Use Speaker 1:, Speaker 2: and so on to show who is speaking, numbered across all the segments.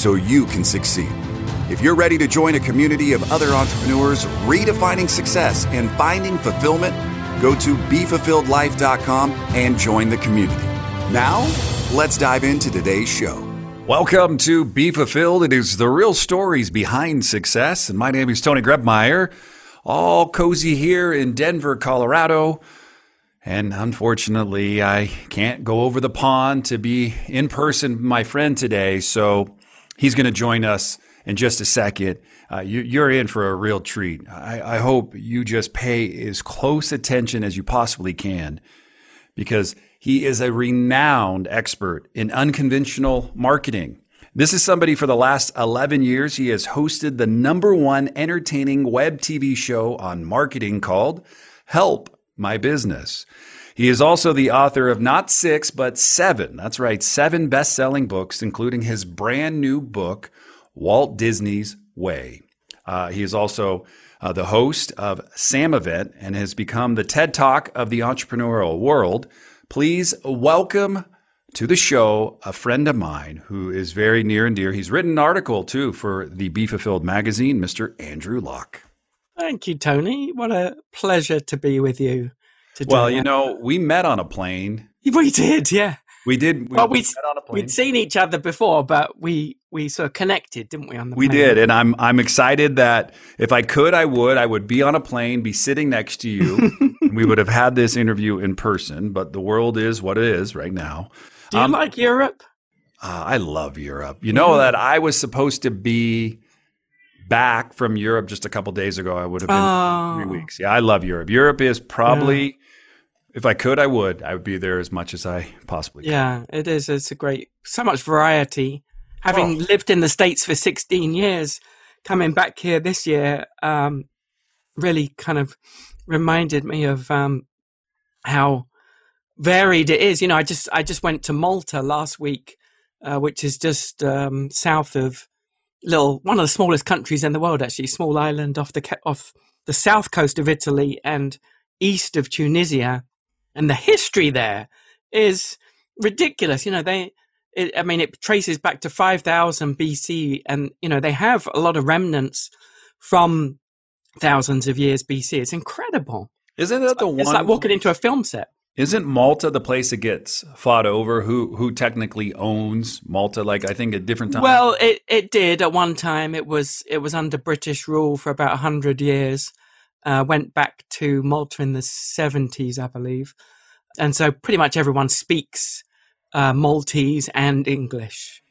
Speaker 1: so you can succeed. If you're ready to join a community of other entrepreneurs redefining success and finding fulfillment, go to BeFulfilledLife.com and join the community. Now, let's dive into today's show. Welcome to Be Fulfilled. It is the real stories behind success. And my name is Tony Grebmeier, all cozy here in Denver, Colorado. And unfortunately, I can't go over the pond to be in person my friend today. So he's going to join us in just a second. Uh, you, are in for a real treat. I, I hope you just pay as close attention as you possibly can because he is a renowned expert in unconventional marketing. This is somebody for the last 11 years. He has hosted the number one entertaining web TV show on marketing called Help my business. He is also the author of not six, but seven. That's right, seven best selling books, including his brand new book, Walt Disney's Way. Uh, he is also uh, the host of Sam Event and has become the TED Talk of the entrepreneurial world. Please welcome to the show a friend of mine who is very near and dear. He's written an article too for the Be Fulfilled magazine, Mr. Andrew Lock.
Speaker 2: Thank you, Tony. What a pleasure to be with you.
Speaker 1: Well, you know, we met on a plane.
Speaker 2: We did, yeah.
Speaker 1: We did.
Speaker 2: We, well, we, we'd seen each other before, but we we sort of connected, didn't we? On the
Speaker 1: we plane? did, and I'm I'm excited that if I could, I would. I would be on a plane, be sitting next to you, and we would have had this interview in person. But the world is what it is right now.
Speaker 2: Do you um, like Europe?
Speaker 1: Uh, I love Europe. You know mm-hmm. that I was supposed to be back from Europe just a couple days ago. I would have been oh. three weeks. Yeah, I love Europe. Europe is probably, yeah. If I could, I would. I would be there as much as I possibly
Speaker 2: could. Yeah, it is. It's a great, so much variety. Having oh. lived in the States for 16 years, coming back here this year um, really kind of reminded me of um, how varied it is. You know, I just I just went to Malta last week, uh, which is just um, south of little one of the smallest countries in the world actually small island off the off the south coast of Italy and east of Tunisia and the history there is ridiculous you know they it, I mean it traces back to 5000 BC and you know they have a lot of remnants from thousands of years BC it's incredible
Speaker 1: isn't that the
Speaker 2: one
Speaker 1: it's
Speaker 2: like walking into a film set
Speaker 1: isn't Malta the place it gets fought over? Who who technically owns Malta? Like I think at different times.
Speaker 2: Well, it, it did at one time. It was it was under British rule for about hundred years. Uh, went back to Malta in the seventies, I believe, and so pretty much everyone speaks uh, Maltese and English.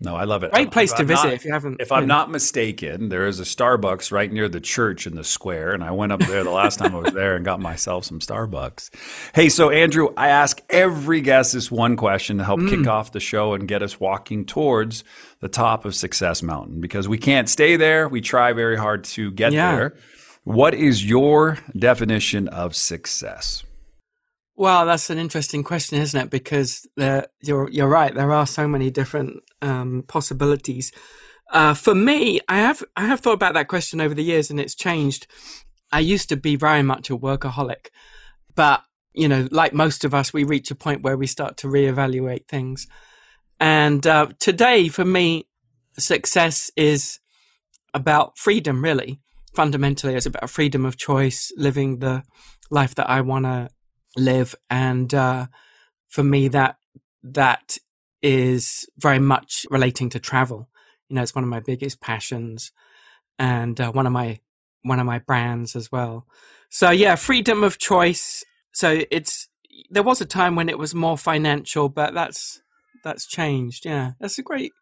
Speaker 1: No, I love it.
Speaker 2: Great place to visit not, if you haven't.
Speaker 1: If I'm not mistaken, there is a Starbucks right near the church in the square, and I went up there the last time I was there and got myself some Starbucks. Hey, so Andrew, I ask every guest this one question to help mm. kick off the show and get us walking towards the top of Success Mountain because we can't stay there. We try very hard to get yeah. there. What is your definition of success?
Speaker 2: Well, that's an interesting question, isn't it? Because there, you're you're right. There are so many different um, possibilities. Uh, for me, I have I have thought about that question over the years, and it's changed. I used to be very much a workaholic, but you know, like most of us, we reach a point where we start to reevaluate things. And uh, today, for me, success is about freedom. Really, fundamentally, it's about freedom of choice, living the life that I want to live. And uh, for me, that that is very much relating to travel. You know, it's one of my biggest passions, and uh, one of my one of my brands as well. So yeah, freedom of choice. So it's there was a time when it was more financial, but that's that's changed. Yeah, that's a great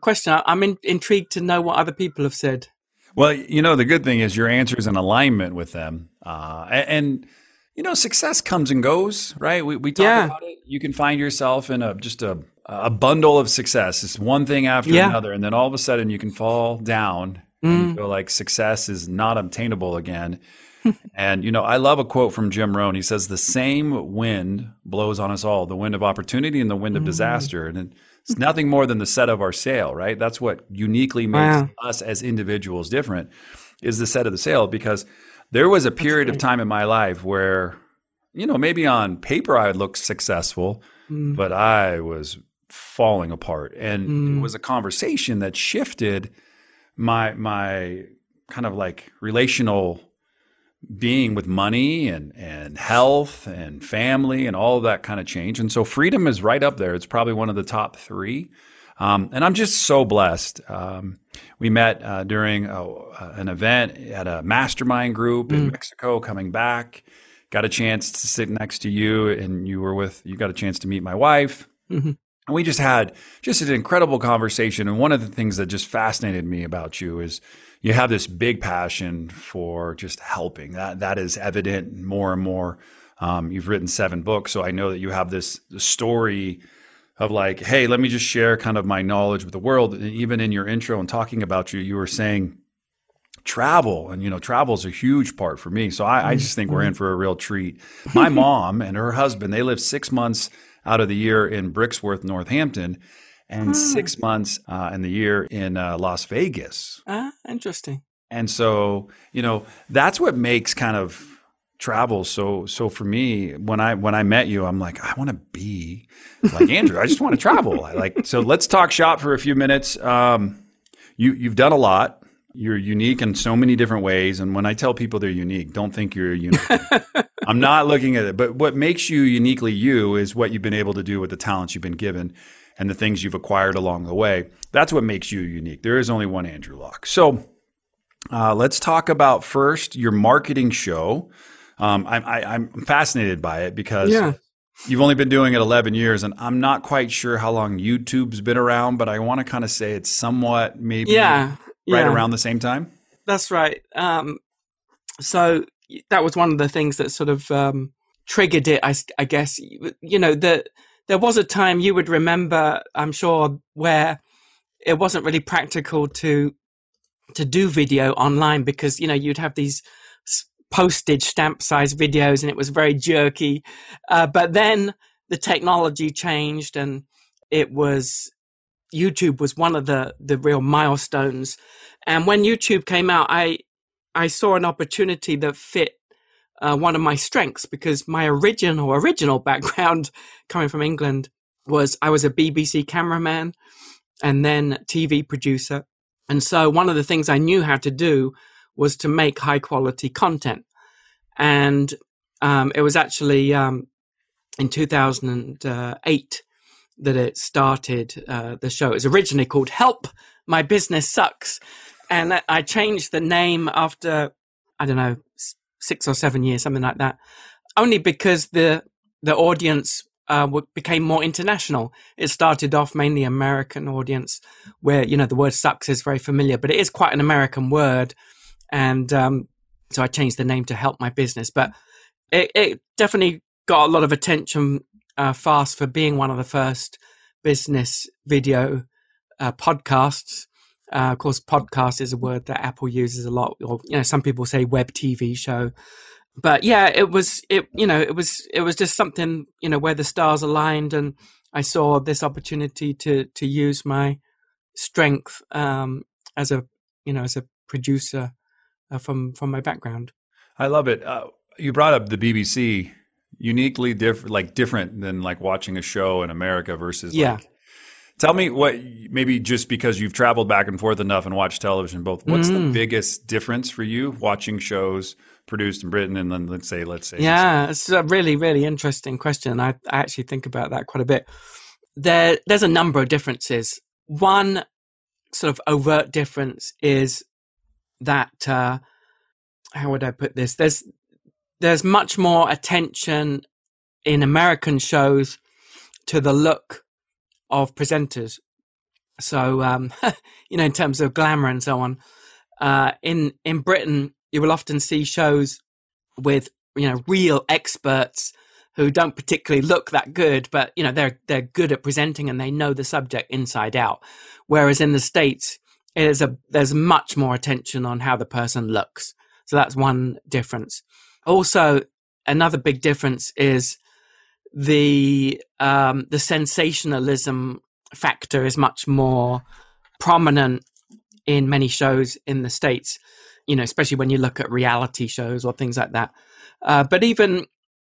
Speaker 2: question. I'm in, intrigued to know what other people have said.
Speaker 1: Well, you know, the good thing is your answer is in alignment with them, uh, and you know, success comes and goes, right? We, we talk yeah. about it. You can find yourself in a just a, a bundle of success. It's one thing after
Speaker 2: Yeah.
Speaker 1: another, and then all of a sudden you can fall down and
Speaker 2: Mm.
Speaker 1: you feel like success is not obtainable again. and you know, I love a quote from Jim Rohn. He says, "The same wind blows on us all: the wind of opportunity and the wind of
Speaker 2: Mm.
Speaker 1: disaster." And it's nothing more than the set of our sail, right? That's what uniquely makes
Speaker 2: Wow.
Speaker 1: us as individuals different. Is the set of the sail because there was a period of time in my life where, you know, maybe on paper I looked successful,
Speaker 2: Mm.
Speaker 1: but I was falling apart. And it
Speaker 2: Mm.
Speaker 1: was a conversation that shifted my my kind of like relational being with money and and health and family and all of that kind of change. And so freedom is right up there. It's probably one of the top three. Um, and I'm just so blessed. Um, we met uh, during a, an event at a mastermind group in Mexico. Coming back, got a chance to sit next to you, and you were with. You got a chance to meet my wife.
Speaker 2: Mhm.
Speaker 1: And we just had just an incredible conversation. And one of the things that just fascinated me about you is you have this big passion for just helping. That that is evident more and more. Um, you've written seven books, so I know that you have this story of like, hey, let me just share kind of my knowledge with the world. And even in your intro and talking about you, you were saying travel, and you know, travel is a huge part for me. So I, I just think we're in for a real treat. My mom and her husband, they live six months out of the year in Brixworth, Northampton, and six months uh, in the year in uh, Las Vegas.
Speaker 2: Ah, interesting.
Speaker 1: And so, you know, that's what makes kind of travel so so for me when I when I met you, I'm like, I want to be like Andrew. I just want to travel. I like so let's talk shop for a few minutes. Um you you've done a lot. You're unique in so many different ways. And when I tell people they're unique, don't think you're unique. I'm not looking at it. But what makes you uniquely you is what you've been able to do with the talents you've been given and the things you've acquired along the way. That's what makes you unique. There is only one Andrew Lock. So uh, let's talk about first your marketing show. Um, I, I, I'm fascinated by it because
Speaker 2: Yeah.
Speaker 1: you've only been doing it 11 years, and I'm not quite sure how long YouTube's been around, but I want to kind of say it's somewhat maybe
Speaker 2: Yeah.
Speaker 1: right
Speaker 2: yeah.
Speaker 1: around the same time.
Speaker 2: That's right. Um, so that was one of the things that sort of um, triggered it. I guess you know that there was a time you would remember, I'm sure, where it wasn't really practical to to do video online because you know you'd have these postage stamp size videos and it was very jerky. Uh, but then the technology changed and it was YouTube was one of the the real milestones. And when YouTube came out, I I saw an opportunity that fit uh, one of my strengths because my original original background coming from England was I was a BBC cameraman and then TV producer. And so one of the things I knew how to do was to make high quality content. And um, it was actually um, in 2008 that it started uh, the show. It was originally called Help My Business Sucks. And I- changed the name after, I don't know, six or seven years, something like that, only because the, the audience uh, became more international. It started off mainly American audience, where you know the word "sucks" is very familiar, but it is quite an American word, and um, so I changed the name to help my business. But it, it definitely got a lot of attention uh, fast for being one of the first business video uh, podcasts. Uh, of course, podcast is a word that Apple uses a lot, or you know, some people say web TV show but yeah, it was it you know it was it was just something you know where the stars aligned, and I saw this opportunity to to use my strength um, as a you know as a producer uh, from from my background.
Speaker 1: I love it. Uh, you brought up the BBC, uniquely different, like different than like watching a show in America versus
Speaker 2: Yeah.
Speaker 1: like. Tell me what maybe just because you've traveled back and forth enough and watched television both. What's the
Speaker 2: Mm.
Speaker 1: biggest difference for you watching shows produced in Britain and then let's say let's say
Speaker 2: Yeah, it's a really really interesting question. I, I actually think about that quite a bit. There there's a number of differences. One sort of overt difference is that uh, how would I put this? There's there's much more attention in American shows to the look of presenters. So um, you know, in terms of glamour and so on, uh, in in Britain, you will often see shows with you know real experts who don't particularly look that good, but you know they're they're good at presenting and they know the subject inside out. Whereas in the states, is a there's much more attention on how the person looks. So that's one difference. Also, another big difference is the um, the sensationalism factor is much more prominent in many shows in the states. You know, especially when you look at reality shows or things like that. Uh, but even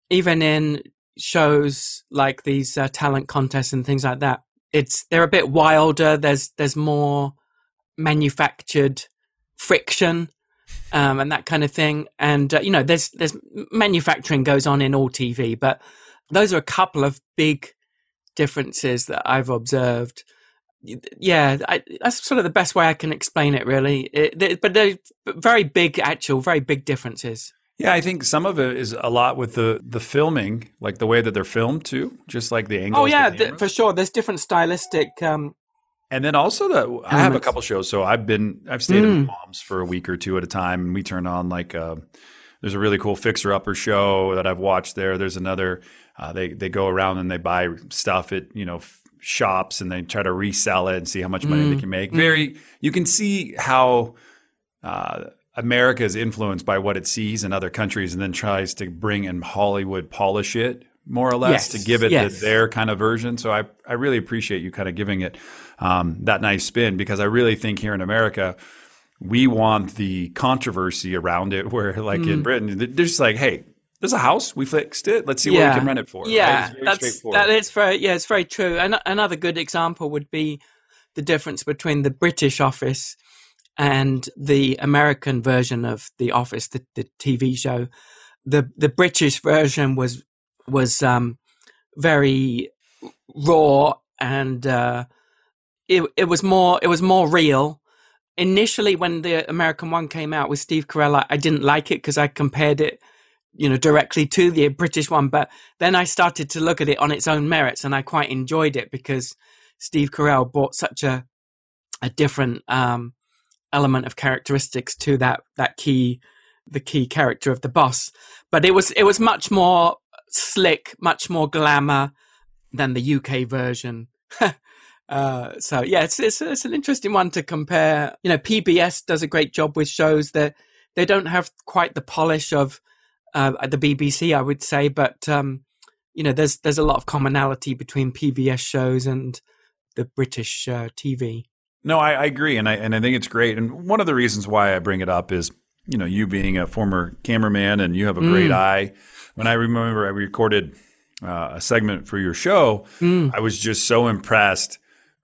Speaker 2: even in shows like these uh, talent contests and things like that, it's they're a bit wilder. There's there's more manufactured friction um, and that kind of thing. And uh, you know, there's there's manufacturing goes on in all TV, but those are a couple of big differences that I've observed. Yeah, I, that's sort of the best way I can explain it, really. It, but they're very big, actual, very big differences.
Speaker 1: Yeah, I think some of it is a lot with the the filming, like the way that they're filmed too, just like the angle.
Speaker 2: Oh yeah, the, for sure. There's different stylistic. Um,
Speaker 1: and then also the I have a couple shows, so I've been I've stayed mm. in Palms for a week or two at a time, and we turn on like a, uh, there's a really cool fixer upper show that I've watched there. There's another uh, they they go around and they buy stuff at you know shops and they try to resell it and see how much money mm. they can make. Mm. Very you can see how. Uh, America is influenced by what it sees in other countries and then tries to bring in Hollywood polish it more or less yes. to give it yes. the, their kind of version. So I, I really appreciate you kind of giving it um, that nice spin because I really think here in America, we want the controversy around it where like mm. in Britain, they're just like, hey, there's a house. We fixed it. Let's see yeah. what we can rent it for.
Speaker 2: Yeah, right? that's that is very yeah, it's very true. And another good example would be the difference between the British office and the American version of The Office, the, the TV show, the the British version was was um, very raw and uh, it it was more it was more real. Initially, when the American one came out with Steve Carell, I, I didn't like it because I compared it, you know, directly to the British one. But then I started to look at it on its own merits, and I quite enjoyed it because Steve Carell brought such a a different um, element of characteristics to that that key the key character of the boss. But it was it was much more slick, much more glamour than the UK version. uh, so yeah, it's, it's it's an interesting one to compare. You know, PBS does a great job with shows that they don't have quite the polish of uh, the BBC, I would say, but um, you know, there's there's a lot of commonality between PBS shows and the British uh, TV.
Speaker 1: No, I, I, agree, and I and I think it's great. And one of the reasons why I bring it up is, you know, you being a former cameraman and you have a mm. great eye. When I remember I recorded uh, a segment for your show, mm. I was just so impressed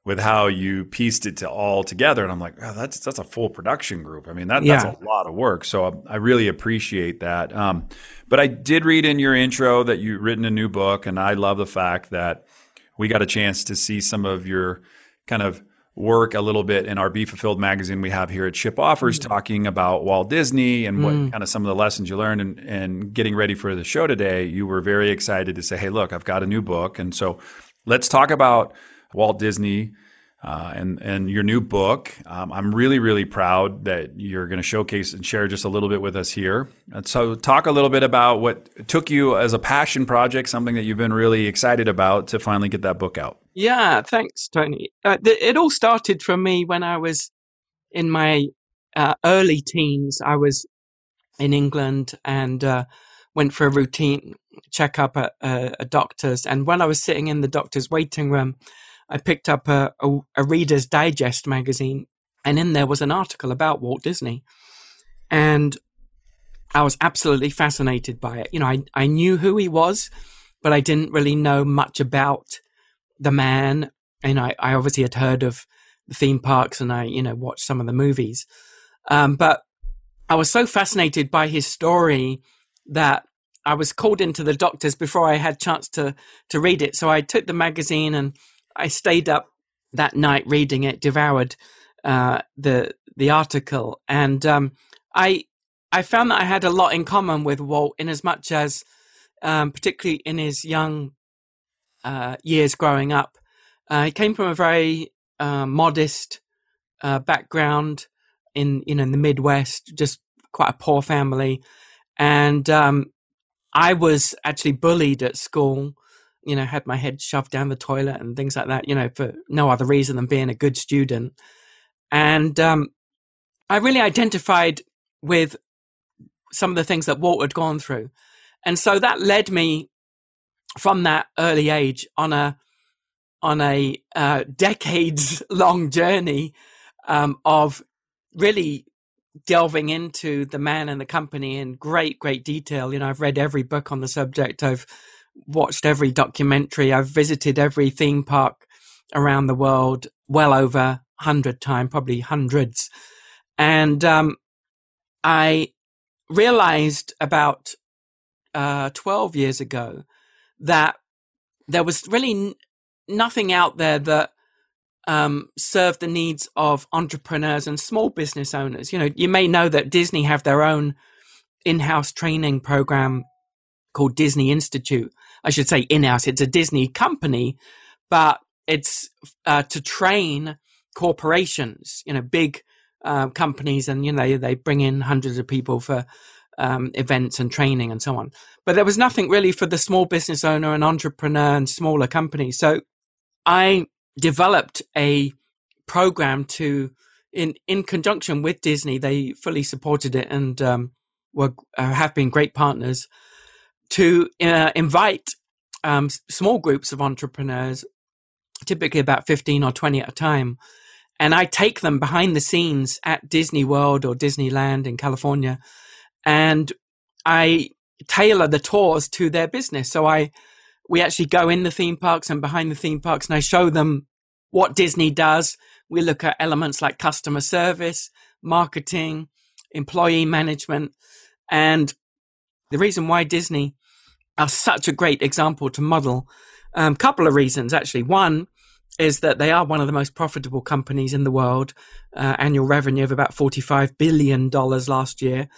Speaker 1: with how you pieced it to all together, and I'm like, oh, that's that's a full production group. I mean, that, yeah. that's a lot of work. So I, I really appreciate that. Um, but I did read in your intro that you've written a new book, and I love the fact that we got a chance to see some of your kind of work a little bit in our Be Fulfilled magazine we have here at ShipOffers, mm. talking about Walt Disney and what mm. kind of some of the lessons you learned. And, and getting ready for the show today, you were very excited to say, "Hey, look, I've got a new book." And so, let's talk about Walt Disney. Uh, and and your new book. Um, I'm really really proud that you're going to showcase and share just a little bit with us here. And so, talk a little bit about what took you as a passion project, something that you've been really excited about to finally get that book out.
Speaker 2: Yeah, thanks, Tony. Uh, th- it all started from me when I was in my uh, early teens. I was in England and uh, went for a routine checkup at a doctor's. And when I was sitting in the doctor's waiting room, I picked up a, a, a Reader's Digest magazine, and in there was an article about Walt Disney. And I was absolutely fascinated by it. You know, I, I knew who he was, but I didn't really know much about the man, and I, I obviously had heard of the theme parks and I, you know, watched some of the movies. Um, but I was so fascinated by his story that I was called into the doctors before I had chance to to read it. So I took the magazine and I stayed up that night reading it, devoured uh, the the article, and um, I I found that I had a lot in common with Walt in as much as, um, particularly in his young uh, years growing up. Uh, he came from a very uh, modest uh, background in you know in the Midwest, just quite a poor family, and um, I was actually bullied at school. You know, had my head shoved down the toilet and things like that. You know, for no other reason than being a good student. And um, I really identified with some of the things that Walt had gone through, and so that led me from that early age on a on a uh, decades long journey um, of really delving into the man and the company in great, great detail. You know, I've read every book on the subject. I've watched every documentary. I've visited every theme park around the world well over hundred times, probably hundreds. And um, I realized about uh, 12 years ago that there was really n- nothing out there that um, serve the needs of entrepreneurs and small business owners. You know, you may know that Disney have their own in-house training program called Disney Institute. I should say in-house. It's a Disney company, but it's uh, to train corporations. You know, big uh, companies, and you know they bring in hundreds of people for um, events and training and so on. But there was nothing really for the small business owner and entrepreneur and smaller companies. So I developed a program to in in conjunction with Disney. They fully supported it and um, were uh, have been great partners to uh, invite um, small groups of entrepreneurs, typically about fifteen or twenty at a time, and I take them behind the scenes at Disney World or Disneyland in California, and I tailor the tours to their business. So I we actually go in the theme parks and behind the theme parks and I show them what Disney does. We look at elements like customer service, marketing, employee management. And the reason why Disney are such a great example to model, a um, couple of reasons actually. One is that they are one of the most profitable companies in the world, uh, annual revenue of about $45 billion last year.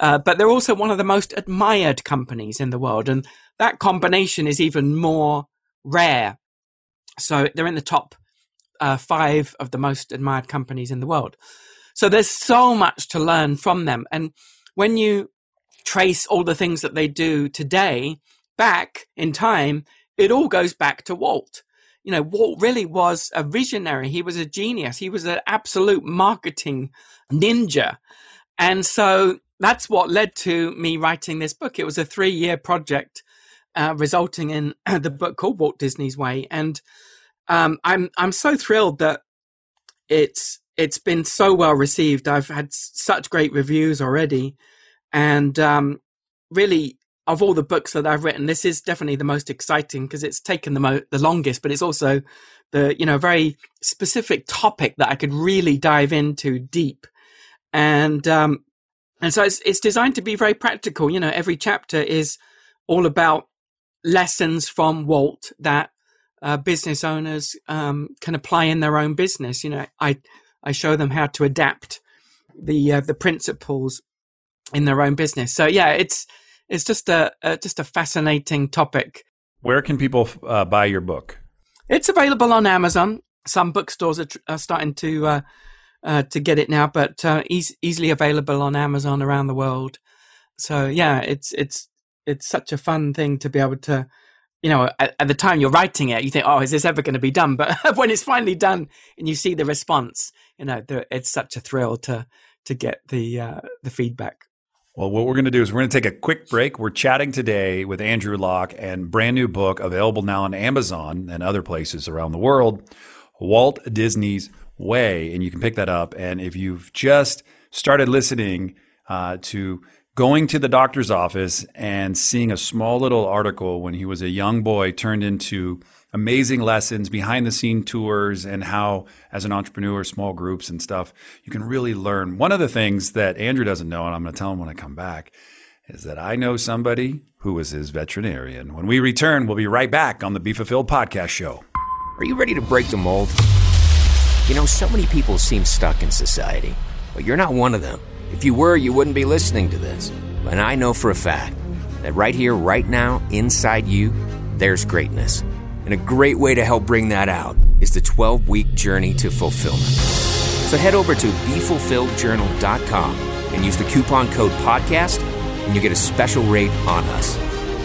Speaker 2: Uh, but they're also one of the most admired companies in the world. And that combination is even more rare. So they're in the top uh, five of the most admired companies in the world. So there's so much to learn from them. And when you trace all the things that they do today back in time, it all goes back to Walt. You know, Walt really was a visionary. He was a genius. He was an absolute marketing ninja. And so that's what led to me writing this book. It was a three year project uh, resulting in the book called Walt Disney's Way. And um, I'm I'm so thrilled that it's it's been so well received. I've had such great reviews already, and um, really of all the books that I've written, this is definitely the most exciting because it's taken the mo- the longest, but it's also the you know very specific topic that I could really dive into deep, and um, and so it's it's designed to be very practical. You know, every chapter is all about lessons from Walt that uh, business owners um, can apply in their own business. You know, I I show them how to adapt the uh, the principles in their own business. So yeah, it's it's just a, a just a fascinating topic.
Speaker 1: Where can people uh, buy your book?
Speaker 2: It's available on Amazon. Some bookstores are, tr- are starting to uh, uh, to get it now, but uh, e- easily available on Amazon around the world. So yeah, it's it's it's such a fun thing to be able to you know at, at the time you're writing it you think oh is this ever going to be done but when it's finally done and you see the response you know the, it's such a thrill to to get the uh, the feedback
Speaker 1: well, what we're going to do is we're going to take a quick break. We're chatting today with Andrew Lock and brand new book available now on Amazon and other places around the world, Walt Disney's Way. And you can pick that up. And if you've just started listening uh, to going to the doctor's office and seeing a small little article when he was a young boy turned into amazing lessons, behind the scene tours, and how, as an entrepreneur, small groups and stuff, you can really learn. One of the things that Andrew doesn't know, and I'm going to tell him when I come back, is that I know somebody who was his veterinarian. When we return, we'll be right back on the Be Fulfilled podcast show.
Speaker 3: Are you ready to break the mold? You know, so many people seem stuck in society, but you're not one of them. If you were, you wouldn't be listening to this. And I know for a fact that right here, right now, inside you, there's greatness. And a great way to help bring that out is the 12 week journey to fulfillment. So head over to BeFulfilledJournal.com and use the coupon code PODCAST, and you get a special rate on us.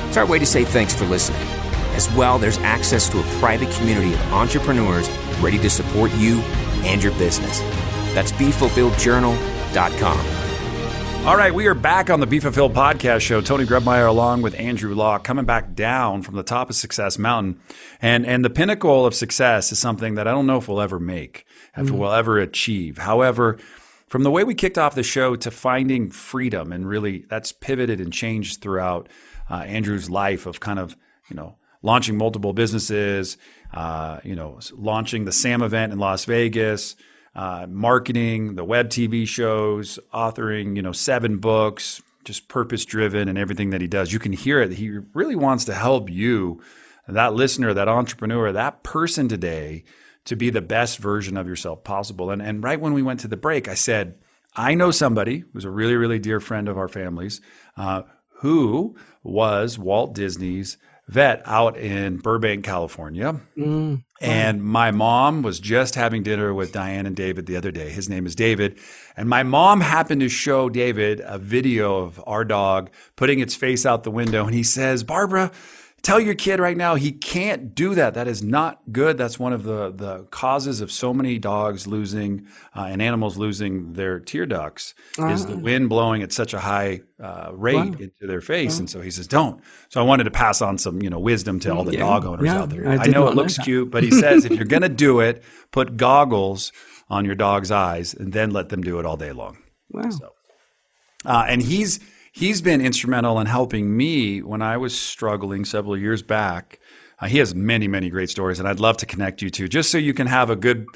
Speaker 3: It's our way to say thanks for listening. As well, there's access to a private community of entrepreneurs ready to support you and your business. That's BeFulfilledJournal.com.
Speaker 1: All right, we are back on the Be Fulfilled podcast show. Tony Grebmeier along with Andrew Lock coming back down from the top of Success Mountain. And and the pinnacle of success is something that I don't know if we'll ever make, if mm. we'll ever achieve. However, from the way we kicked off the show to finding freedom and really that's pivoted and changed throughout uh, Andrew's life of kind of, you know, launching multiple businesses, uh, you know, launching the SAM event in Las Vegas, uh, marketing, the web TV shows, authoring, you know, seven books, just purpose driven and everything that he does. You can hear it. He really wants to help you, that listener, that entrepreneur, that person today to be the best version of yourself possible. And, and right when we went to the break, I said, I know somebody who's a really, really dear friend of our families uh, who was Walt Disney's vet out in Burbank, California. Mm. And my mom was just having dinner with Diane and David the other day. His name is David. And my mom happened to show David a video of our dog putting its face out the window. And he says, Barbara, Tell your kid right now he can't do that. That is not good. That's one of the, the causes of so many dogs losing uh, and animals losing their tear ducts is the wind blowing at such a high uh, rate wow. into their face. Wow. And so he says, "Don't." So I wanted to pass on some you know wisdom to all the yeah. dog owners yeah. out there. I, I know it looks know cute, but he says if you're going to do it, put goggles on your dog's eyes and then let them do it all day long.
Speaker 2: Wow. So,
Speaker 1: uh, and he's he's been instrumental in helping me when I was struggling several years back. Uh, he has many, many great stories, and I'd love to connect you to just so you can have a good,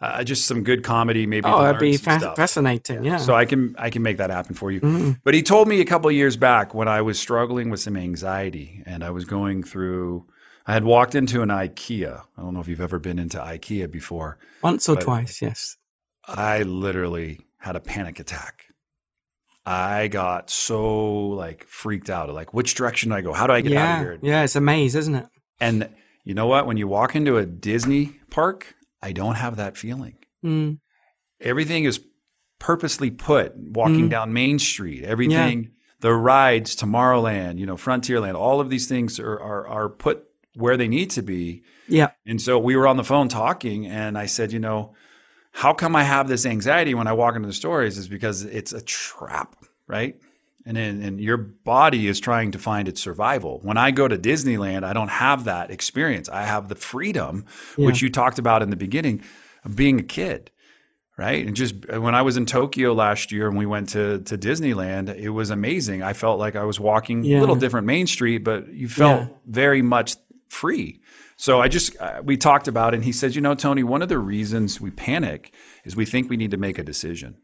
Speaker 1: uh, just some good comedy. Maybe
Speaker 2: oh, that'd be fa- fascinating. Yeah.
Speaker 1: So I can I can make that happen for you. Mm-hmm. But he told me a couple years back when I was struggling with some anxiety, and I was going through. I had walked into an IKEA. I don't know if you've ever been into IKEA before.
Speaker 2: Once or twice, yes.
Speaker 1: I literally had a panic attack. I got so like freaked out. Like, which direction do I go? How do I get
Speaker 2: yeah,
Speaker 1: out of here?
Speaker 2: Yeah, it's a maze, isn't it?
Speaker 1: And you know what? When you walk into a Disney park, I don't have that feeling. Mm. Everything is purposely put. Walking mm. down Main Street, everything, yeah. the rides, Tomorrowland, you know, Frontierland, all of these things are, are are put where they need to be.
Speaker 2: Yeah.
Speaker 1: And so we were on the phone talking, and I said, you know how come I have this anxiety when I walk into the stores is because it's a trap, right? And, in, and your body is trying to find its survival. When I go to Disneyland, I don't have that experience. I have the freedom, yeah. which you talked about in the beginning, of being a kid, right? And just uh, when I was in Tokyo last year and we went to to Disneyland, it was amazing. I felt like I was walking yeah. a little different Main Street, but you felt yeah. very much free. So I just, uh, we talked about it, and he says, you know, Tony, one of the reasons we panic is we think we need to make a decision.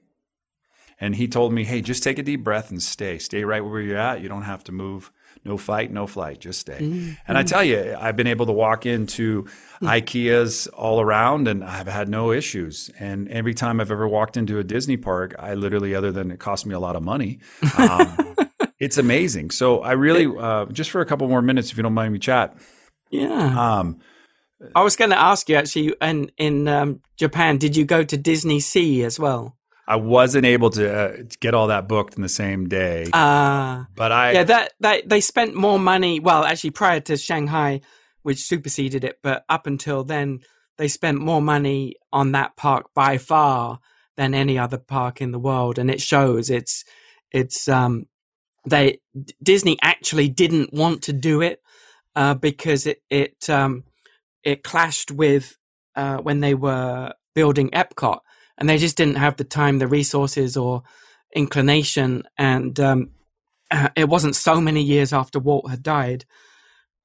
Speaker 1: And he told me, hey, just take a deep breath and stay. Stay right where you're at. You don't have to move. No fight, no flight, just stay. Mm-hmm. And I tell you, I've been able to walk into mm-hmm. IKEAs all around and I've had no issues. And every time I've ever walked into a Disney park, I literally, other than it cost me a lot of money, um, it's amazing. So I really, uh, just for a couple more minutes, if you don't mind me chat,
Speaker 2: yeah. Um, I was going to ask you actually, in in um, Japan, did you go to Disney Sea as well?
Speaker 1: I wasn't able to, uh, get all that booked in the same day.
Speaker 2: Uh,
Speaker 1: but I
Speaker 2: yeah that, that they spent more money. Well, actually, prior to Shanghai, which superseded it, but up until then, they spent more money on that park by far than any other park in the world, and it shows. It's it's um they Disney actually didn't want to do it uh, because it it um, it clashed with uh, when they were building Epcot, and they just didn't have the time, the resources, or inclination, and um, it wasn't so many years after Walt had died,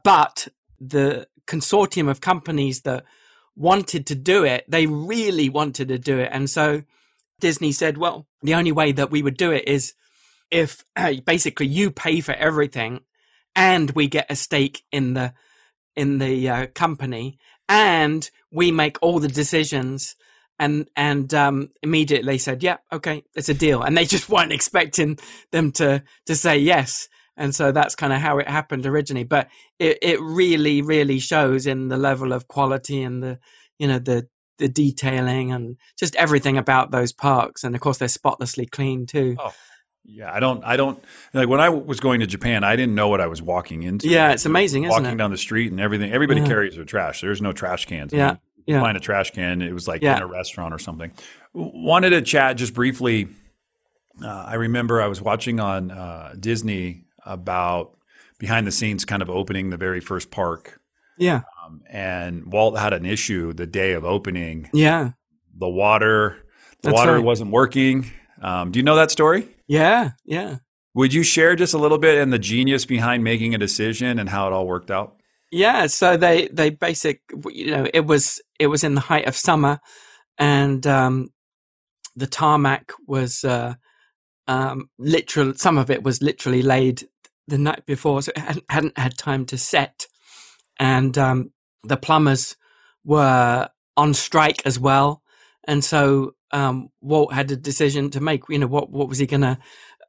Speaker 2: but the consortium of companies that wanted to do it, they really wanted to do it, and so Disney said, "Well, the only way that we would do it is." If basically you pay for everything and we get a stake in the in the uh, company and we make all the decisions and and um, immediately said yeah okay it's a deal. And they just weren't expecting them to to say yes. And so that's kind of how it happened originally. But it, it really really shows in the level of quality and the you know the the detailing and just everything about those parks. And of course they're spotlessly clean too.
Speaker 1: Oh Yeah, I don't. I don't like when I was going to Japan. I didn't know what I was walking into.
Speaker 2: Yeah, it's amazing, isn't
Speaker 1: walking
Speaker 2: it?
Speaker 1: down the street and everything. Everybody carries their trash. There's no trash cans. I
Speaker 2: Yeah,
Speaker 1: mean,
Speaker 2: yeah.
Speaker 1: Find a trash can. It was like
Speaker 2: Yeah.
Speaker 1: in a restaurant or something. Wanted to chat just briefly. Uh, I remember I was watching on uh, Disney about behind the scenes, kind of opening the very first park,
Speaker 2: Yeah,
Speaker 1: um, and Walt had an issue the day of opening.
Speaker 2: yeah,
Speaker 1: The water, the
Speaker 2: That's
Speaker 1: water
Speaker 2: right.
Speaker 1: wasn't working. Um, do you know that story?
Speaker 2: Yeah, yeah.
Speaker 1: Would you share just a little bit and the genius behind making a decision and how it all worked out?
Speaker 2: Yeah, so they they basic you know it was it was in the height of summer, and um, the tarmac was uh, um, literal. Some of it was literally laid the night before, so it hadn't, hadn't had time to set, and um, the plumbers were on strike as well, and so um, Walt had a decision to make. You know what what was he going to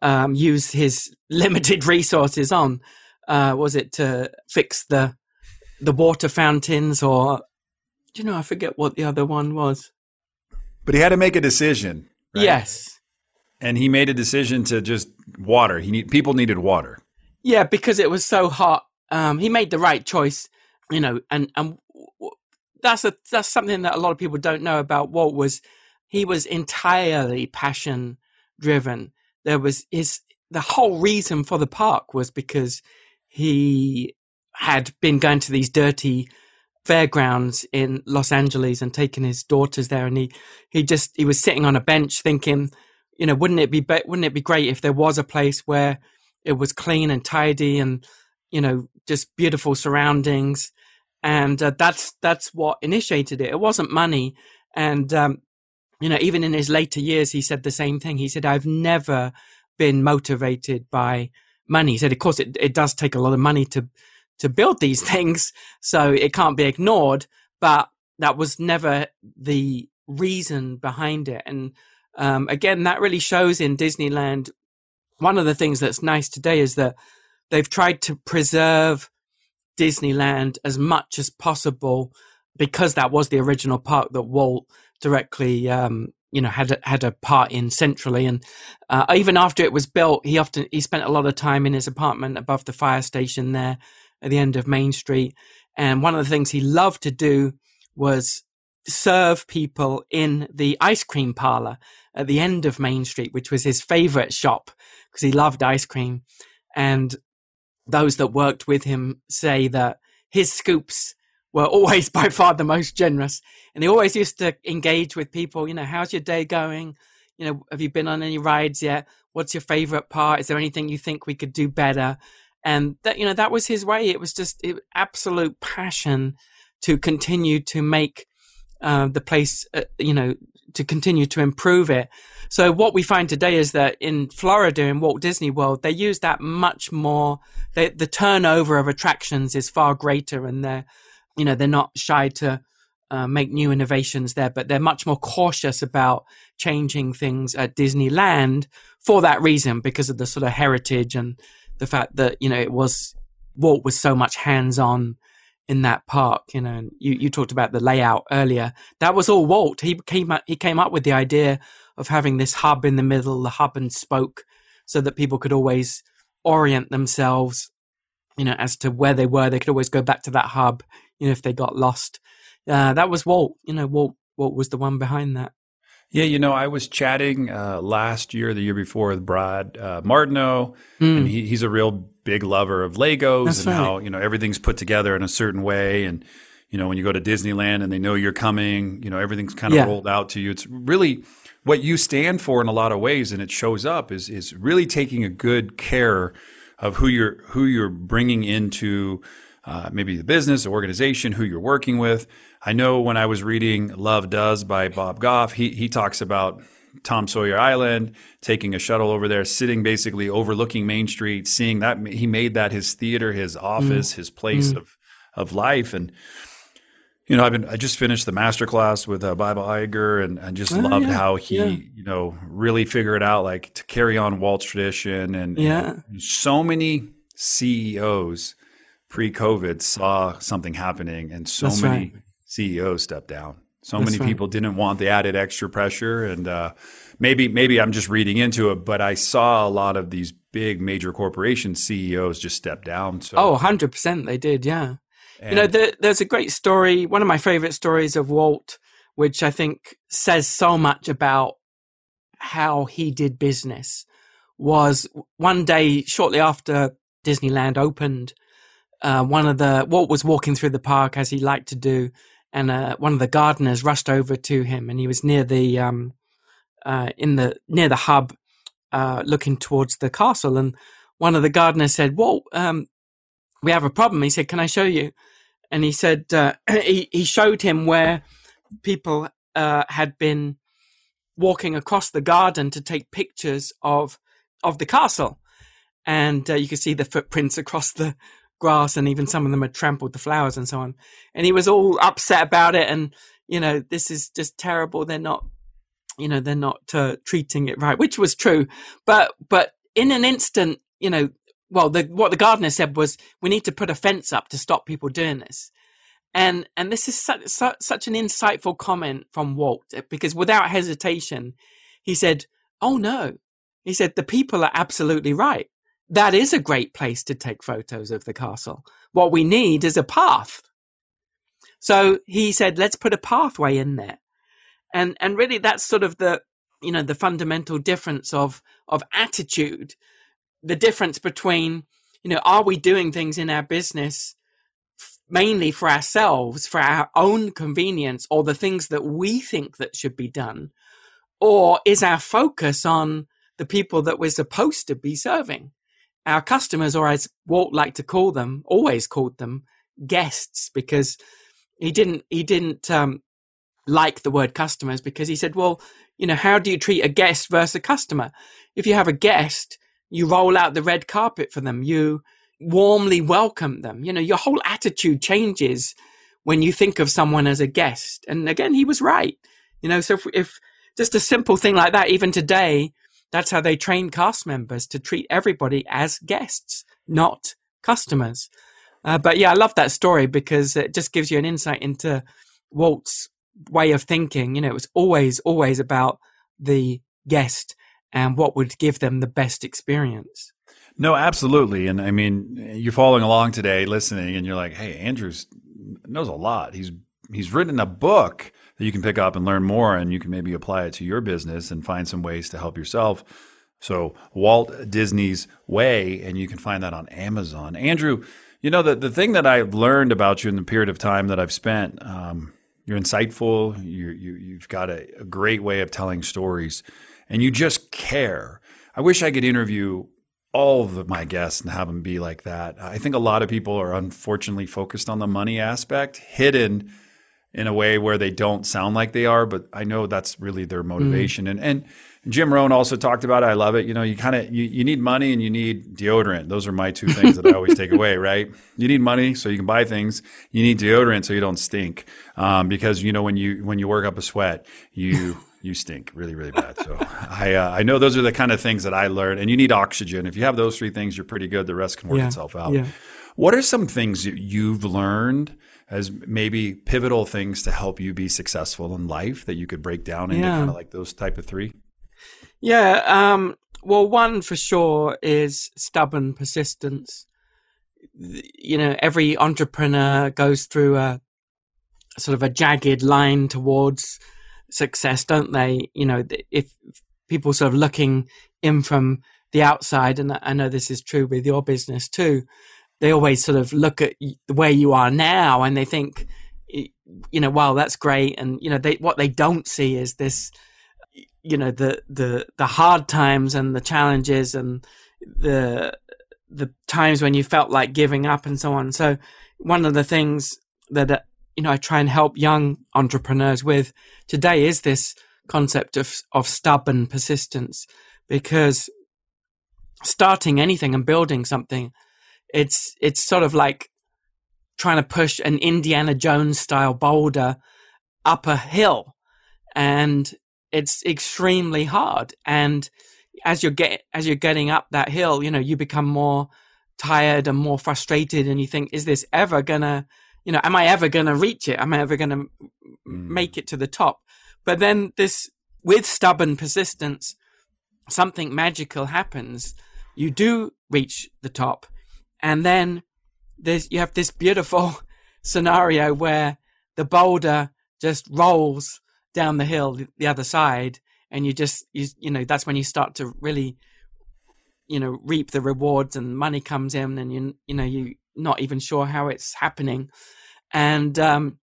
Speaker 2: um, use his limited resources on? Uh, was it to fix the the water fountains or do you know i forget what the other one was
Speaker 1: But he had to make a decision. right?
Speaker 2: yes
Speaker 1: And he made a decision to just water. He need people needed water.
Speaker 2: yeah because it was so hot um he made the right choice you know and and that's a that's something that a lot of people don't know about walt was he was entirely passion driven. There was his the whole reason for the park was because he had been going to these dirty fairgrounds in Los Angeles and taking his daughters there and he he just he was sitting on a bench thinking you know wouldn't it be, be wouldn't it be great if there was a place where it was clean and tidy and you know just beautiful surroundings and uh, that's that's what initiated it. It wasn't money. And um you know even in his later years he said the same thing. He said I've never been motivated by money. He said of course it, it does take a lot of money to to build these things so it can't be ignored. But that was never the reason behind it. And um, again that really shows in disneyland. One of the things that's nice today is that they've tried to preserve disneyland as much as possible because that was the original park that walt directly um, you know had a, had a part in centrally and uh, even after it was built he often he spent a lot of time in his apartment above the fire station there at the end of Main Street. And one of the things he loved to do was serve people in the ice cream parlor at the end of Main Street, which was his favorite shop because he loved ice cream. And those that worked with him say that his scoops were always by far the most generous. And he always used to engage with people, you know, how's your day going? You know, have you been on any rides yet? What's your favorite part? Is there anything you think we could do better? and that you know that was his way it was just it, absolute passion to continue to make uh, the place uh, you know to continue to improve it. So what we find today is that in florida in walt disney world they use that much more they, the turnover of attractions is far greater and they're you know they're not shy to uh, make new innovations there but they're much more cautious about changing things at disneyland for that reason because of the sort of heritage and the fact that you know it was Walt was so much hands on in that park. You know, and you you talked about the layout earlier. That was all Walt. He came up, he came up with the idea of having this hub in the middle, the hub and spoke, so that people could always orient themselves. You know, as to where they were, they could always go back to that hub. You know, if they got lost. Uh, that was Walt. You know, Walt Walt was the one behind that.
Speaker 1: Yeah, you know, I was chatting uh, last year, the year before, with Brad uh, Martineau, and he, he's a real big lover of Legos
Speaker 2: Hmm. That's
Speaker 1: and
Speaker 2: right.
Speaker 1: how you know everything's put together in a certain way, and you know when you go to Disneyland and they know you're coming, you know everything's kind of
Speaker 2: Yeah.
Speaker 1: rolled out to you. It's really what you stand for in a lot of ways, and it shows up is is really taking a good care of who you're who you're bringing into uh, maybe the business, organization, who you're working with. I know when I was reading Love Does by Bob Goff, he he talks about Tom Sawyer Island, taking a shuttle over there, sitting basically overlooking Main Street, seeing that he made that his theater, his office, his place of of life, and you know, I've been I just finished the master class with uh, Bob Iger, and I just
Speaker 2: Oh,
Speaker 1: loved
Speaker 2: yeah,
Speaker 1: how he
Speaker 2: yeah.
Speaker 1: you know really figured it out like to carry on Walt's tradition, and,
Speaker 2: Yeah.
Speaker 1: and so many CEOs pre-COVID saw something happening, and so
Speaker 2: That's
Speaker 1: many
Speaker 2: right.
Speaker 1: CEOs stepped down. So That's many right. people didn't want the added extra pressure, and uh, maybe maybe I'm just reading into it, but I saw a lot of these big major corporation CEOs just step down. So.
Speaker 2: Oh, 100 percent, they did, yeah. And you know, the, there's a great story. One of my favorite stories of Walt, which I think says so much about how he did business, was one day shortly after Disneyland opened. Uh, one of the Walt was walking through the park as he liked to do, and uh, one of the gardeners rushed over to him, and he was near the um, uh, in the near the hub, uh, looking towards the castle, and one of the gardeners said, "Walt, um, we have a problem." He said, "Can I show you?" And he said uh, he he showed him where people uh, had been walking across the garden to take pictures of of the castle, and you could see the footprints across the grass, and even some of them had trampled the flowers and so on. And he was all upset about it, and you know, this is just terrible. They're not, you know, they're not uh, treating it right, which was true. But but in an instant, you know, well, the, what the gardener said was, we need to put a fence up to stop people doing this. And and this is such, such, such an insightful comment from Walt because without hesitation, he said, "Oh no," he said, "the people are absolutely right that is a great place to take photos of the castle. What we need is a path. So he said, let's put a pathway in there. And, and really that's sort of the, you know, the fundamental difference of, of attitude, the difference between, you know, are we doing things in our business mainly for ourselves, for our own convenience or the things that we think that should be done? Or is our focus on the people that we're supposed to be serving? Our customers, or as Walt liked to call them, always called them guests because he didn't he didn't um, like the word customers because he said, well, you know, how do you treat a guest versus a customer? If you have a guest, you roll out the red carpet for them, you warmly welcome them. You know, your whole attitude changes when you think of someone as a guest. And again, he was right. You know, so if, if just a simple thing like that, even today, that's how they train cast members to treat everybody as guests, not customers. Uh, but yeah, I love that story because it just gives you an insight into Walt's way of thinking. You know, it was always, always about the guest and what would give them the best experience.
Speaker 1: No, absolutely. And I mean, you're following along today, listening, and you're like, "Hey, Andrews knows a lot. He's he's written a book that you can pick up and learn more and you can maybe apply it to your business and find some ways to help yourself. So Walt Disney's Way, and you can find that on Amazon. Andrew, you know, the, the thing that I've learned about you in the period of time that I've spent, um, you're insightful, you, you, have got a, a great way of telling stories, and you just care. I wish I could interview all of my guests and have them be like that. I think a lot of people are unfortunately focused on the money aspect, hidden – in a way where they don't sound like they are, but I know that's really their mm. motivation. Mm. And and Jim Rohn also talked about it. I love it. You know, you kind of you, you need money and you need deodorant. Those are my two things that I always take away. Right? You need money so you can buy things. You need deodorant so you don't stink. Um, because you know when you when you work up a sweat, you you stink really really bad. So I uh, I know those are the kind of things that I learned. And you need oxygen. If you have those three things, you're pretty good. The rest can work yeah. itself out. Yeah. What are some things that you've learned? As maybe pivotal things to help you be successful in life that you could break down into yeah. kind of like those type of three?
Speaker 2: Yeah. Um, well, one for sure is stubborn persistence. You know, every entrepreneur goes through a sort of a jagged line towards success, don't they? You know, if people sort of looking in from the outside, and I know this is true with your business too, they always sort of look at where you are now and they think, you know, wow, that's great. And, you know, they, what they don't see is this, you know, the, the, the hard times and the challenges and the, the times when you felt like giving up and so on. So one of the things that, uh, you know, I try and help young entrepreneurs with today is this concept of, of stubborn persistence because starting anything and building something it's it's sort of like trying to push an Indiana Jones style boulder up a hill, and it's extremely hard. And as you're get as you're getting up that hill, you know you become more tired and more frustrated, and you think, is this ever gonna you know, am I ever going to reach it? Am I ever going to mm. make it to the top? But then this, with stubborn persistence, something magical happens. You do reach the top, and then there's you have this beautiful scenario where the boulder just rolls down the hill the other side, and you just you you know that's when you start to really you know reap the rewards and money comes in and you you know you're not even sure how it's happening and um,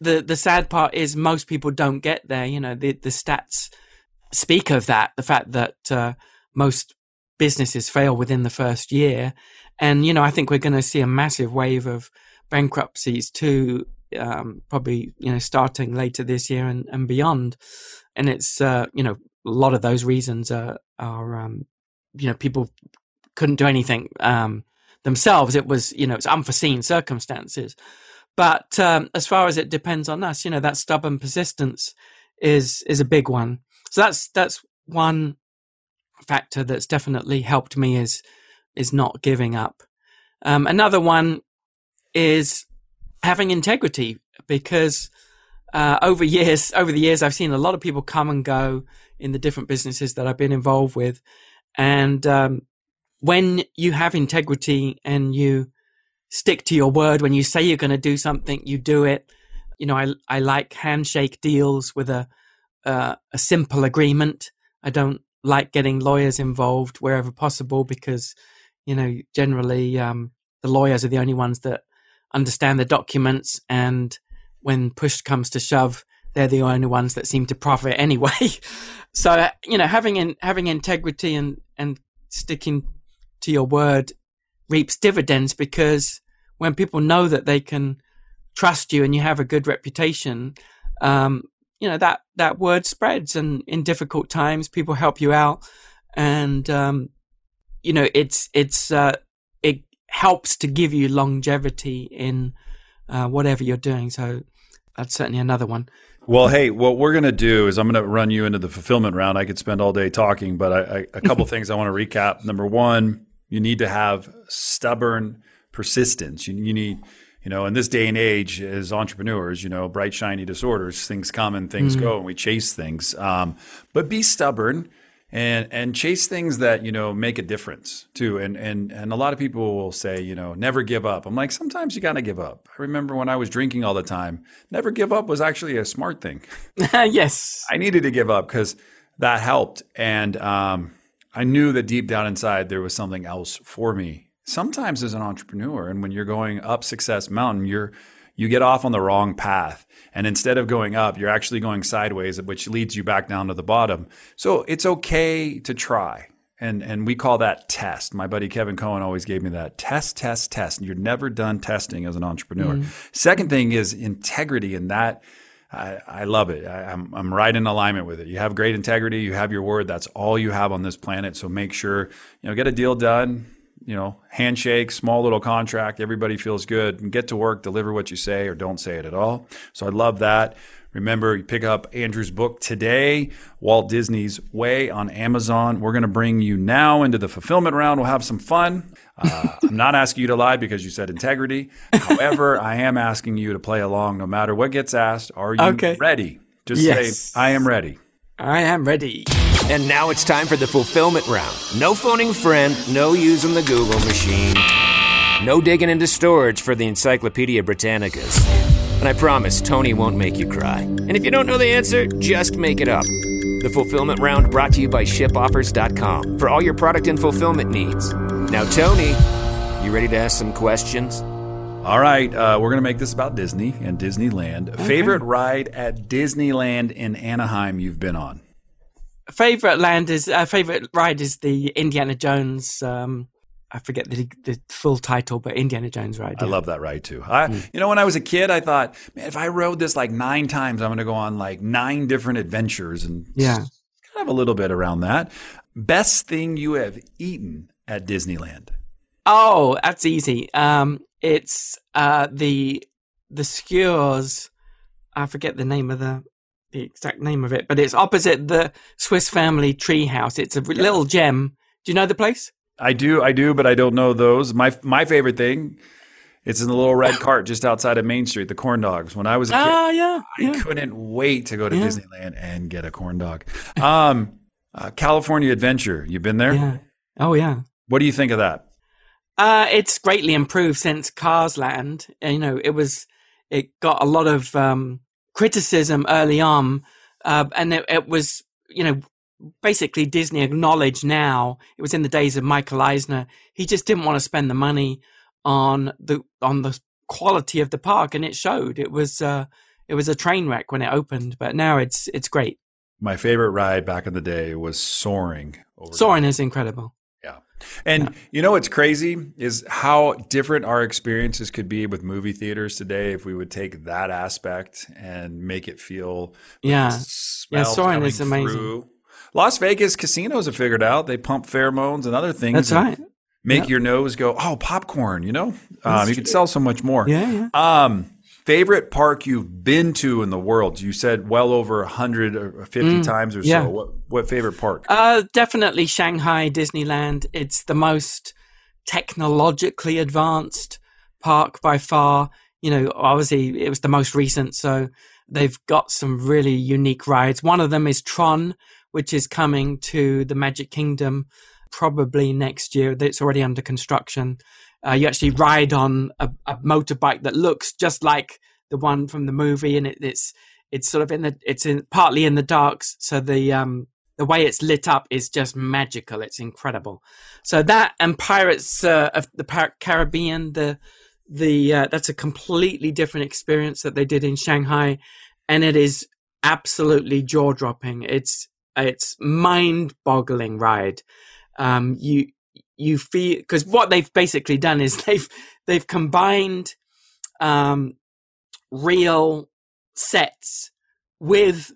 Speaker 2: the the sad part is most people don't get there. You know, the the stats speak of that, the fact that uh, most businesses fail within the first year, and you know, I think we're going to see a massive wave of bankruptcies too. Um, probably you know starting later this year and, and beyond, and it's uh, you know a lot of those reasons are are um, you know people couldn't do anything um, themselves. It was you know it's unforeseen circumstances. But um, as far as it depends on us, you know, that stubborn persistence is is a big one. So that's that's one factor that's definitely helped me is is not giving up. Um, another one is having integrity because uh, over years over the years I've seen a lot of people come and go in the different businesses that I've been involved with, and um, when you have integrity and you stick to your word. When you say you're going to do something, you do it. You know, I I like handshake deals with a uh, a simple agreement. I don't like getting lawyers involved wherever possible because you know generally um, the lawyers are the only ones that understand the documents, and when push comes to shove, they're the only ones that seem to profit anyway. so you know, having in, having integrity and and sticking to your word reaps dividends because when people know that they can trust you and you have a good reputation, um, you know that that word spreads, and in difficult times, people help you out, and um, you know it's it's uh, it helps to give you longevity in uh, whatever you're doing. So that's certainly another one.
Speaker 1: Well, hey, what we're going to do is I'm going to run you into the fulfillment round. I could spend all day talking, but I, I, a couple things I want to recap. Number one, you need to have stubborn persistence. You, you need, you know, in this day and age, as entrepreneurs, you know, bright shiny disorders, things come and things mm-hmm. go, and we chase things. Um, but be stubborn and and chase things that you know make a difference too. And and and a lot of people will say, you know, never give up. I'm like, sometimes you got to give up. I remember when I was drinking all the time, never give up was actually a smart thing.
Speaker 2: yes,
Speaker 1: I needed to give up because that helped, and um, I knew that deep down inside there was something else for me. Sometimes as an entrepreneur and when you're going up success mountain, you're you get off on the wrong path. And instead of going up, you're actually going sideways, which leads you back down to the bottom. So it's okay to try. And, and we call that test. My buddy Kevin Cohen always gave me that test, test, test. You're never done testing as an entrepreneur. Mm. Second thing is integrity, and that I, I love it. I, I'm, I'm right in alignment with it. You have great integrity. You have your word. That's all you have on this planet. So make sure you know get a deal done. You know, handshake, small little contract. Everybody feels good. And get to work. Deliver what you say, or don't say it at all. So I love that. Remember, you pick up Andrew's book today, Walt Disney's Way on Amazon. We're going to bring you now into the fulfillment round. We'll have some fun. Uh, I'm not asking you to lie because you said integrity. However, I am asking you to play along no matter what gets asked. Are you okay. ready? Just yes. say, I am ready.
Speaker 2: I am ready.
Speaker 3: And now it's time for the fulfillment round. No phoning friend, no using the Google machine, no digging into storage for the Encyclopedia Britannicas. And I promise Tony won't make you cry. And if you don't know the answer, just make it up. The fulfillment round brought to you by shipoffers.com for all your product and fulfillment needs. Now, Tony, you ready to ask some questions?
Speaker 1: All right, uh, we're going to make this about Disney and Disneyland. Okay. Favorite ride at Disneyland in Anaheim you've been on?
Speaker 2: Favorite land is uh, favorite ride is the Indiana Jones um, I forget the, the full title, but Indiana Jones ride.
Speaker 1: Yeah. I love that ride too. I, mm. You know, when I was a kid, I thought, man, if I rode this like nine times, I'm going to go on like nine different adventures and
Speaker 2: yeah,
Speaker 1: kind of a little bit around that. Best thing you have eaten at Disneyland?
Speaker 2: Oh, that's easy. Um, it's uh, the the skewers. I forget the name of the the exact name of it, but it's opposite the Swiss Family Treehouse. It's a little gem. Do you know the place?
Speaker 1: I do, I do, but I don't know those. My my favorite thing It's in the little red cart just outside of Main Street, the corn dogs. When I was a kid,
Speaker 2: Ah, yeah,
Speaker 1: I
Speaker 2: yeah.
Speaker 1: couldn't wait to go to
Speaker 2: Yeah.
Speaker 1: Disneyland and get a corn dog. Um, uh, California Adventure, you've been there?
Speaker 2: yeah. Oh, yeah.
Speaker 1: What do you think of that?
Speaker 2: Uh, it's greatly improved since Cars Land. You know, it was it got a lot of um, criticism early on, uh, and it, it was you know basically Disney acknowledged now. It was in the days of Michael Eisner. He just didn't want to spend the money on the on the quality of the park, and it showed. It was uh, it was a train wreck when it opened, but now it's it's great.
Speaker 1: My favorite ride back in the day was Soaring. Over
Speaker 2: Soarin' is incredible.
Speaker 1: Yeah. And you know what's crazy is how different our experiences could be with movie theaters today if we would take that aspect and make it feel
Speaker 2: Yeah.
Speaker 1: smells
Speaker 2: Soaring is amazing.
Speaker 1: through. Las Vegas casinos have figured out they pump pheromones and other things.
Speaker 2: That's right.
Speaker 1: Make
Speaker 2: Yeah.
Speaker 1: your nose go, oh, popcorn, you know? Um, you could sell so much more.
Speaker 2: Yeah, yeah.
Speaker 1: Um, favorite park you've been to in the world? You said well over 100 or 50 times or
Speaker 2: Mm, yeah.
Speaker 1: so. What, what favorite park?
Speaker 2: Uh, definitely Shanghai Disneyland. It's the most technologically advanced park by far. You know, obviously it was the most recent, so they've got some really unique rides. One of them is Tron, which is coming to the Magic Kingdom probably next year. It's already under construction. Uh, you actually ride on a, a motorbike that looks just like the one from the movie, and it, it's it's sort of in the it's in partly in the darks, so the um the way it's lit up is just magical. It's incredible. So that and Pirates uh, of the Caribbean, the the uh, that's a completely different experience that they did in Shanghai, and it is absolutely jaw dropping. It's it's mind boggling ride. Um, you you feel because what they've basically done is they've they've combined um, real sets with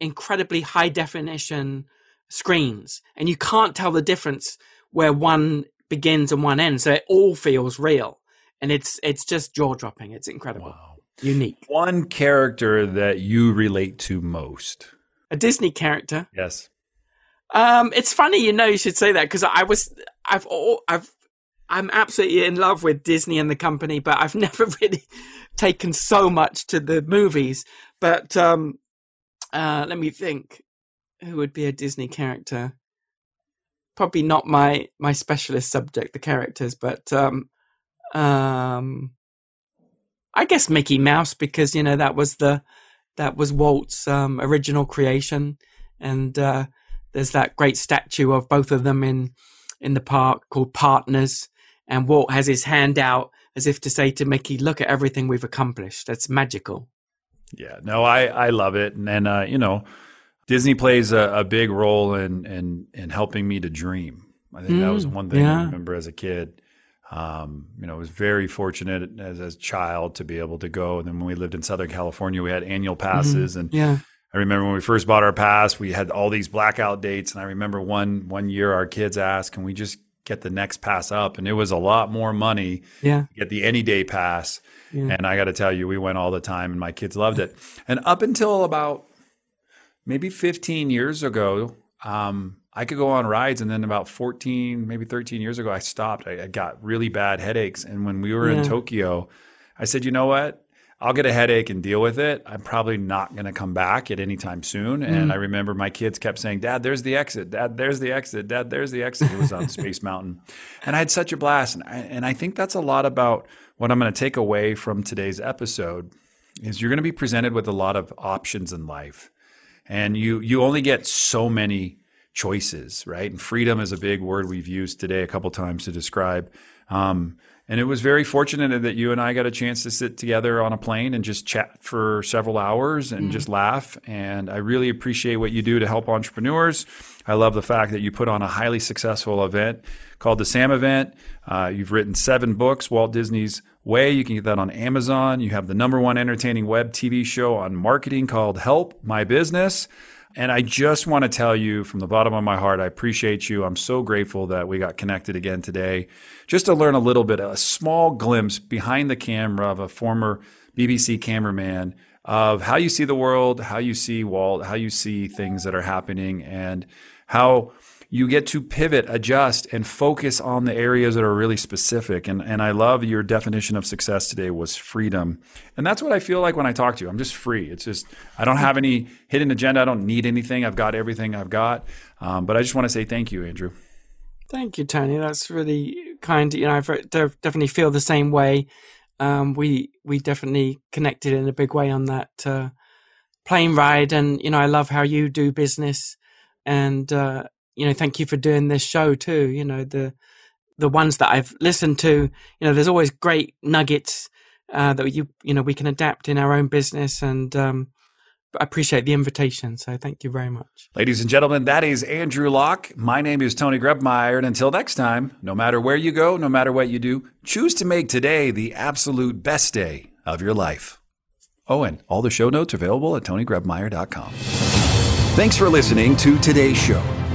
Speaker 2: incredibly high definition screens. And you can't tell the difference where one begins and one ends. So it all feels real. And it's it's just jaw dropping it's incredible.
Speaker 1: Wow.
Speaker 2: unique.
Speaker 1: One character that you relate to most.
Speaker 2: a disney character?
Speaker 1: Yes.
Speaker 2: um it's funny you know you should say that because i was i've all i've i'm absolutely in love with disney and the company but i've never really taken so much to the movies. But um uh let me think. Who would be a disney character? Probably not my my specialist subject the characters but um um i guess mickey mouse because you know that was the that was walt's um original creation. And uh there's that great statue of both of them in in the park called partners and walt has his hand out as if to say to mickey look at everything we've accomplished that's magical
Speaker 1: Yeah. No, I, I love it. And, and uh, you know, Disney plays a, a big role in, in, in helping me to dream. I think that was
Speaker 2: Mm,
Speaker 1: one thing I remember as a kid. Um, you know, I was very fortunate as, as a child to be able to go. And then when we lived in Southern California, we had annual passes. And
Speaker 2: yeah
Speaker 1: I remember when we first bought our pass, we had all these blackout dates. And I remember one one year our kids asked, "Can we just get the next pass up?" And it was a lot more money
Speaker 2: yeah
Speaker 1: to get the any day pass.
Speaker 2: Yeah.
Speaker 1: And I got to tell you, we went all the time, and my kids loved it. And up until about maybe 15 years ago, um, I could go on rides, and then about 14, maybe 13 years ago, I stopped. I, I got really bad headaches, and when we were in Tokyo, I said, you know what? I'll get a headache and deal with it. I'm probably not going to come back at any time soon. And I remember my kids kept saying, Dad, there's the exit. Dad, there's the exit. Dad, there's the exit. It was on Space Mountain. And I had such a blast. And I, and I think that's a lot about what I'm going to take away from today's episode is you're going to be presented with a lot of options in life. And you you only get so many choices, right? And freedom is a big word we've used today a couple times to describe. Um, and it was very fortunate that you and I got a chance to sit together on a plane and just chat for several hours and just laugh. And I really appreciate what you do to help entrepreneurs. I love the fact that you put on a highly successful event called the SAM event. Uh, you've written seven books, Walt Disney's Way. You can get that on Amazon. You have the number one entertaining web TV show on marketing called Help My Business. And I just want to tell you from the bottom of my heart, I appreciate you. I'm so grateful that we got connected again today, just to learn a little bit, a small glimpse behind the camera of a former BBC cameraman of how you see the world, how you see Walt, how you see things that are happening, and how you get to pivot, adjust, and focus on the areas that are really specific. And, and I love your definition of success today was freedom. And that's what I feel like when I talk to you. I'm just free. It's just, I don't have any hidden agenda. I don't need anything. I've got everything I've got. Um, but I just want to say thank you, Andrew.
Speaker 2: Thank you, Tony. That's really kind. You know, I definitely feel the same way. Um, we we definitely connected in a big way on that uh, plane ride, and you know, I love how you do business, and uh, you know, thank you for doing this show too. You know, the the ones that I've listened to, you know, there's always great nuggets uh, that you you know we can adapt in our own business, and um, I appreciate the invitation. So thank you very much.
Speaker 1: Ladies and gentlemen, that is Andrew Lock. My name is Tony Grebmeier. And until next time, no matter where you go, no matter what you do, choose to make today the absolute best day of your life. Oh, and all the show notes are available at tonygrebmeier.com.
Speaker 4: Thanks for listening to today's show.